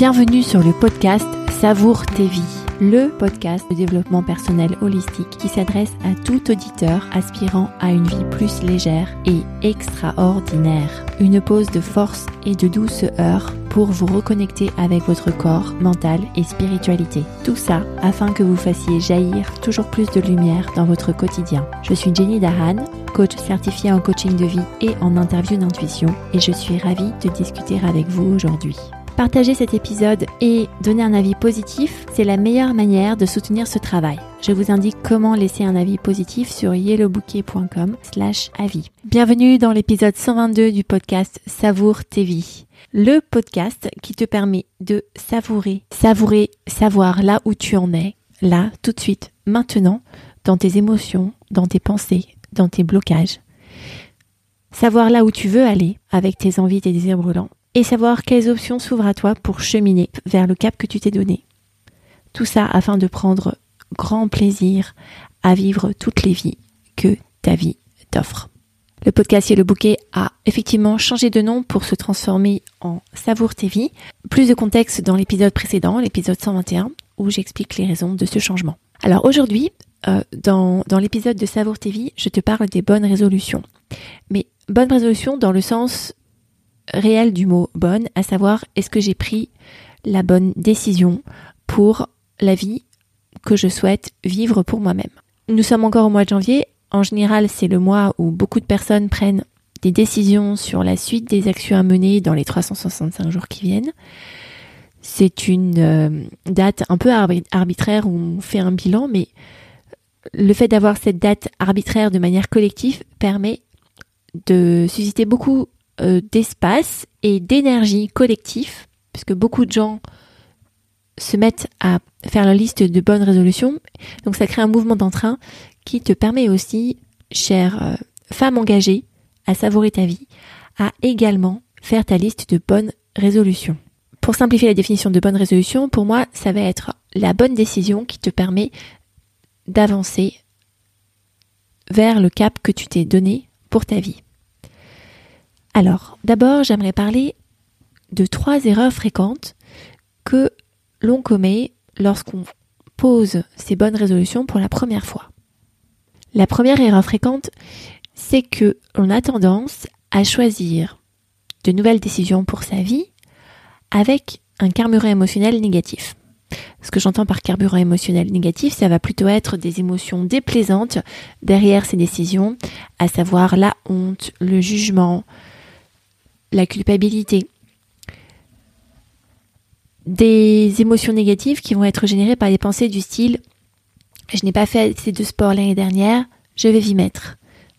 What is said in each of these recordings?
Bienvenue sur le podcast Savoure tes vies, le podcast de développement personnel holistique qui s'adresse à tout auditeur aspirant à une vie plus légère et extraordinaire. Une pause de force et de douceur pour vous reconnecter avec votre corps, mental et spiritualité. Tout ça afin que vous fassiez jaillir toujours plus de lumière dans votre quotidien. Je suis Jenny Dahan, coach certifiée en coaching de vie et en interview d'intuition et je suis ravie de discuter avec vous aujourd'hui. Partager cet épisode et donner un avis positif, c'est la meilleure manière de soutenir ce travail. Je vous indique comment laisser un avis positif sur yellowbouquet.com slash avis. Bienvenue dans l'épisode 122 du podcast Savoure tes vies. Le podcast qui te permet de savourer, savourer, savoir là où tu en es, là, tout de suite, maintenant, dans tes émotions, dans tes pensées, dans tes blocages. Savoir là où tu veux aller avec tes envies, tes désirs brûlants et savoir quelles options s'ouvrent à toi pour cheminer vers le cap que tu t'es donné. Tout ça afin de prendre grand plaisir à vivre toutes les vies que ta vie t'offre. Le podcast et le bouquet a effectivement changé de nom pour se transformer en Savoure tes vies. Plus de contexte dans l'épisode précédent, l'épisode 121, où j'explique les raisons de ce changement. Alors aujourd'hui, euh, dans, dans l'épisode de Savoure tes vies, je te parle des bonnes résolutions. Mais bonnes résolutions dans le sens réel du mot bonne, à savoir est-ce que j'ai pris la bonne décision pour la vie que je souhaite vivre pour moi-même? Nous sommes encore au mois de janvier. En général, c'est le mois où beaucoup de personnes prennent des décisions sur la suite des actions à mener dans les 365 jours qui viennent. C'est une euh, date un peu arbitraire où on fait un bilan, mais le fait d'avoir cette date arbitraire de manière collective permet de susciter beaucoup euh, d'espace et d'énergie collectif, puisque beaucoup de gens se mettent à faire leur liste de bonnes résolutions. Donc ça crée un mouvement d'entrain qui te permet aussi, chère euh, femme engagée, à savourer ta vie, à également faire ta liste de bonnes résolutions. Pour simplifier la définition de bonne résolution, pour moi, ça va être la bonne décision qui te permet d'avancer vers le cap que tu t'es donné pour ta vie. Alors, d'abord, j'aimerais parler de trois erreurs fréquentes que l'on commet lorsqu'on pose ces bonnes résolutions pour la première fois. La première erreur fréquente, c'est que l'on a tendance à choisir de nouvelles décisions pour sa vie avec un carburant émotionnel négatif. Ce que j'entends par carburant émotionnel négatif, ça va plutôt être des émotions déplaisantes derrière ces décisions, à savoir la honte, le jugement, la culpabilité, des émotions négatives qui vont être générées par des pensées du style je n'ai pas fait assez de sport l'année dernière, je vais y mettre.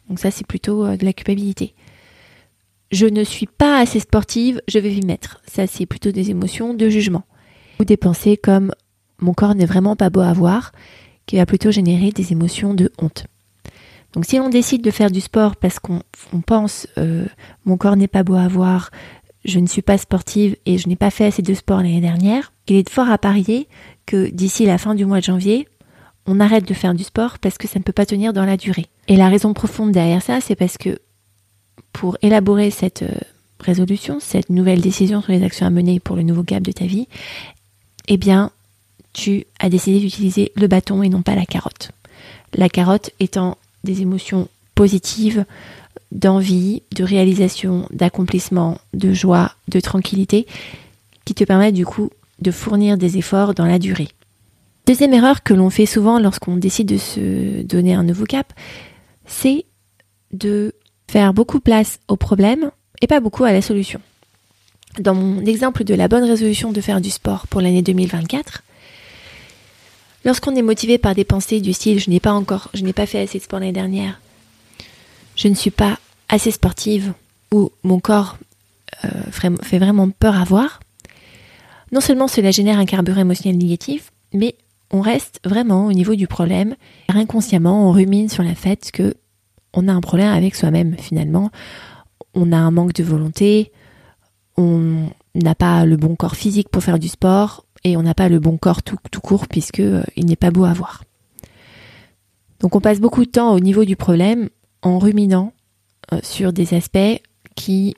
Donc ça c'est plutôt euh, de la culpabilité. Je ne suis pas assez sportive, je vais y mettre. Ça c'est plutôt des émotions de jugement. Ou des pensées comme mon corps n'est vraiment pas beau à voir, qui va plutôt générer des émotions de honte. Donc si on décide de faire du sport parce qu'on pense euh, mon corps n'est pas beau à voir, je ne suis pas sportive et je n'ai pas fait assez de sport l'année dernière, il est fort à parier que d'ici la fin du mois de janvier, on arrête de faire du sport parce que ça ne peut pas tenir dans la durée. Et la raison profonde derrière ça, c'est parce que pour élaborer cette euh, résolution, cette nouvelle décision sur les actions à mener pour le nouveau cap de ta vie, eh bien, tu as décidé d'utiliser le bâton et non pas la carotte. La carotte étant des émotions positives, d'envie, de réalisation, d'accomplissement, de joie, de tranquillité, qui te permettent du coup de fournir des efforts dans la durée. Deuxième erreur que l'on fait souvent lorsqu'on décide de se donner un nouveau cap, c'est de faire beaucoup place au problème et pas beaucoup à la solution. Dans mon exemple de la bonne résolution de faire du sport pour l'année 2024, Lorsqu'on est motivé par des pensées du style je n'ai pas encore, je n'ai pas fait assez de sport l'année dernière, je ne suis pas assez sportive ou mon corps euh, fait vraiment peur à voir, non seulement cela génère un carburant émotionnel négatif, mais on reste vraiment au niveau du problème. Inconsciemment, on rumine sur la fait que on a un problème avec soi-même finalement. On a un manque de volonté, on n'a pas le bon corps physique pour faire du sport, et on n'a pas le bon corps tout, court puisque euh, il n'est pas beau à voir. Donc on passe beaucoup de temps au niveau du problème en ruminant euh, sur des aspects qui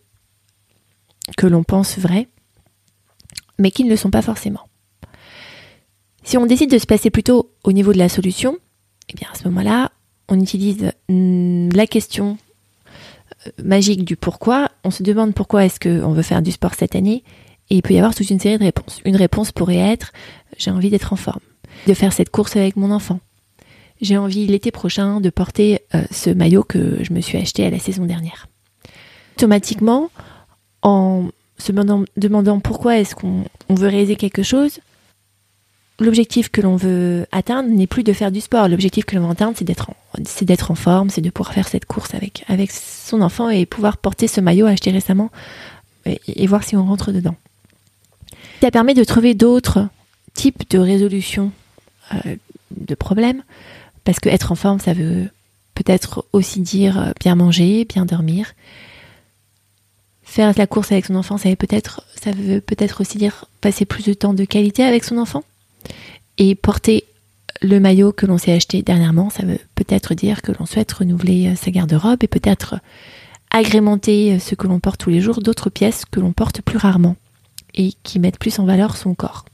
que l'on pense vrais, mais qui ne le sont pas forcément. Si on décide de se placer plutôt au niveau de la solution, eh bien à ce moment-là, on utilise mm, la question euh, magique du pourquoi. On se demande pourquoi est-ce qu'on veut faire du sport cette année et il peut y avoir toute une série de réponses. Une réponse pourrait être j'ai envie d'être en forme, de faire cette course avec mon enfant. J'ai envie l'été prochain de porter euh, ce maillot que je me suis acheté à la saison dernière. Automatiquement, en se demandant, pourquoi est-ce qu'on veut réaliser quelque chose, l'objectif que l'on veut atteindre n'est plus de faire du sport. L'objectif que l'on veut atteindre, c'est d'être en, forme, c'est de pouvoir faire cette course avec, avec son enfant et pouvoir porter ce maillot acheté récemment et, voir si on rentre dedans. Ça permet de trouver d'autres types de résolutions euh, de problèmes, parce que être en forme, ça veut peut-être aussi dire euh, bien manger, bien dormir. Faire la course avec son enfant, ça veut peut-être, ça veut peut-être aussi dire passer plus de temps de qualité avec son enfant. Et porter le maillot que l'on s'est acheté dernièrement, ça veut peut-être dire que l'on souhaite renouveler euh, sa garde-robe et peut-être agrémenter ce que l'on porte tous les jours d'autres pièces que l'on porte plus rarement et qui mettent plus en valeur son corps.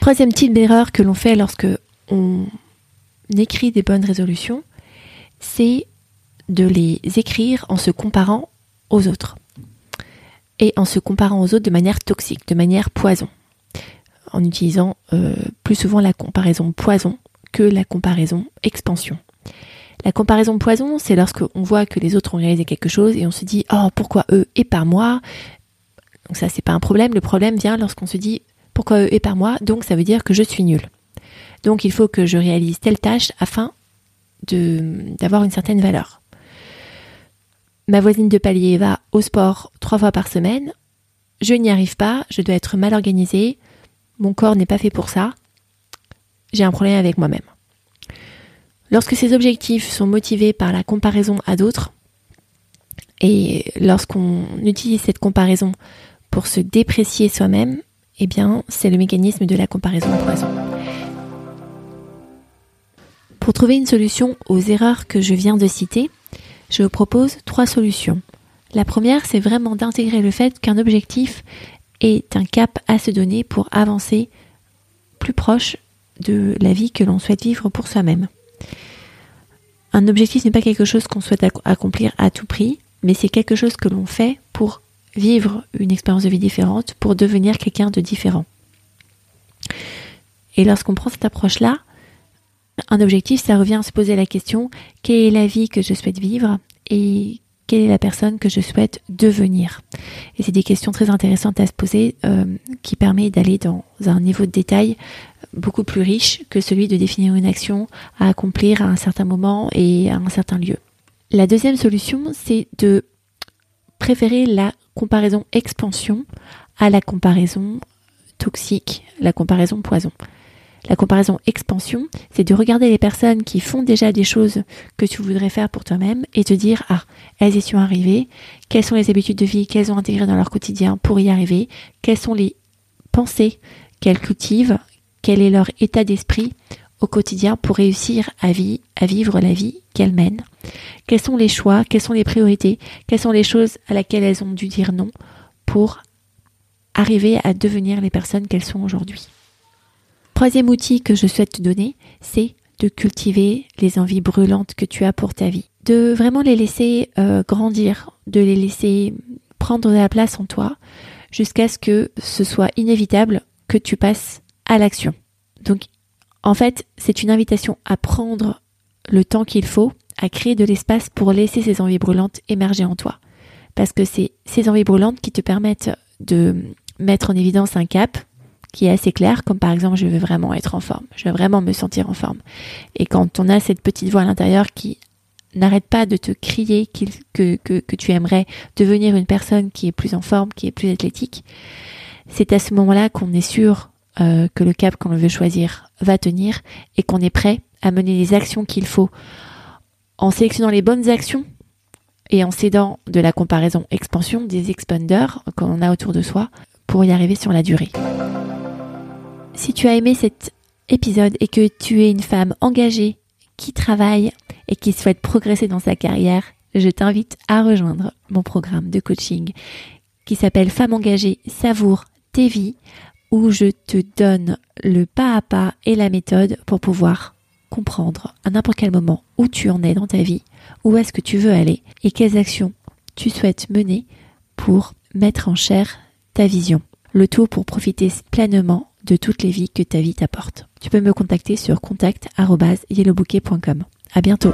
Troisième type d'erreur que l'on fait lorsque on écrit des bonnes résolutions, c'est de les écrire en se comparant aux autres. Et en se comparant aux autres de manière toxique, de manière poison en utilisant euh, plus souvent la comparaison poison que la comparaison expansion. La comparaison poison, c'est lorsqu'on voit que les autres ont réalisé quelque chose et on se dit oh pourquoi eux et pas moi? Donc ça c'est pas un problème. Le problème vient lorsqu'on se dit pourquoi eux et pas moi? Donc ça veut dire que je suis nul. Donc il faut que je réalise telle tâche afin d'avoir une certaine valeur. Ma voisine de palier va au sport trois fois par semaine. Je n'y arrive pas. Je dois être mal organisée mon corps n'est pas fait pour ça, j'ai un problème avec moi-même. Lorsque ces objectifs sont motivés par la comparaison à d'autres, et lorsqu'on utilise cette comparaison pour se déprécier soi-même, eh bien, c'est le mécanisme de la comparaison poison. Pour trouver une solution aux erreurs que je viens de citer, je vous propose trois solutions. La première, c'est vraiment d'intégrer le fait qu'un objectif est un cap à se donner pour avancer plus proche de la vie que l'on souhaite vivre pour soi-même. Un objectif n'est pas quelque chose qu'on souhaite accomplir à tout prix, mais c'est quelque chose que l'on fait pour vivre une expérience de vie différente, pour devenir quelqu'un de différent. Et lorsqu'on prend cette approche-là, un objectif, ça revient à se poser la question, quelle est la vie que je souhaite vivre et quelle est la personne que je souhaite devenir? Et c'est des questions très intéressantes à se poser euh, qui permet d'aller dans un niveau de détail beaucoup plus riche que celui de définir une action à accomplir à un certain moment et à un certain lieu. La deuxième solution, c'est de préférer la comparaison expansion à la comparaison toxique, la comparaison poison. La comparaison expansion, c'est de regarder les personnes qui font déjà des choses que tu voudrais faire pour toi-même et te dire, ah, elles y sont arrivées, quelles sont les habitudes de vie qu'elles ont intégrées dans leur quotidien pour y arriver, quelles sont les pensées qu'elles cultivent, quel est leur état d'esprit? Au quotidien pour réussir à, vie, à vivre la vie qu'elles mènent, quels sont les choix, quelles sont les priorités, quelles sont les choses à laquelle elles ont dû dire non pour arriver à devenir les personnes qu'elles sont aujourd'hui? Troisième outil que je souhaite te donner, c'est de cultiver les envies brûlantes que tu as pour ta vie. De vraiment les laisser euh, grandir, de les laisser prendre de la place en toi jusqu'à ce que ce soit inévitable que tu passes à l'action. Donc, en fait, c'est une invitation à prendre le temps qu'il faut, à créer de l'espace pour laisser ces envies brûlantes émerger en toi. Parce que c'est ces envies brûlantes qui te permettent de mettre en évidence un cap, qui est assez clair, comme par exemple je veux vraiment être en forme, je veux vraiment me sentir en forme. Et quand on a cette petite voix à l'intérieur qui n'arrête pas de te crier que, tu aimerais devenir une personne qui est plus en forme, qui est plus athlétique, c'est à ce moment-là qu'on est sûr euh, que le cap qu'on veut choisir va tenir et qu'on est prêt à mener les actions qu'il faut en sélectionnant les bonnes actions et en s'aidant de la comparaison expansion des expanders qu'on a autour de soi pour y arriver sur la durée. Si tu as aimé cet épisode et que tu es une femme engagée qui travaille et qui souhaite progresser dans sa carrière, je t'invite à rejoindre mon programme de coaching qui s'appelle Femme engagée, savoure tes vies où je te donne le pas à pas et la méthode pour pouvoir comprendre à n'importe quel moment où tu en es dans ta vie, où est-ce que tu veux aller et quelles actions tu souhaites mener pour mettre en chair ta vision. Le tout pour profiter pleinement de toutes les vies que ta vie t'apporte. Tu peux me contacter sur contact@yellowbouquet.com. À bientôt.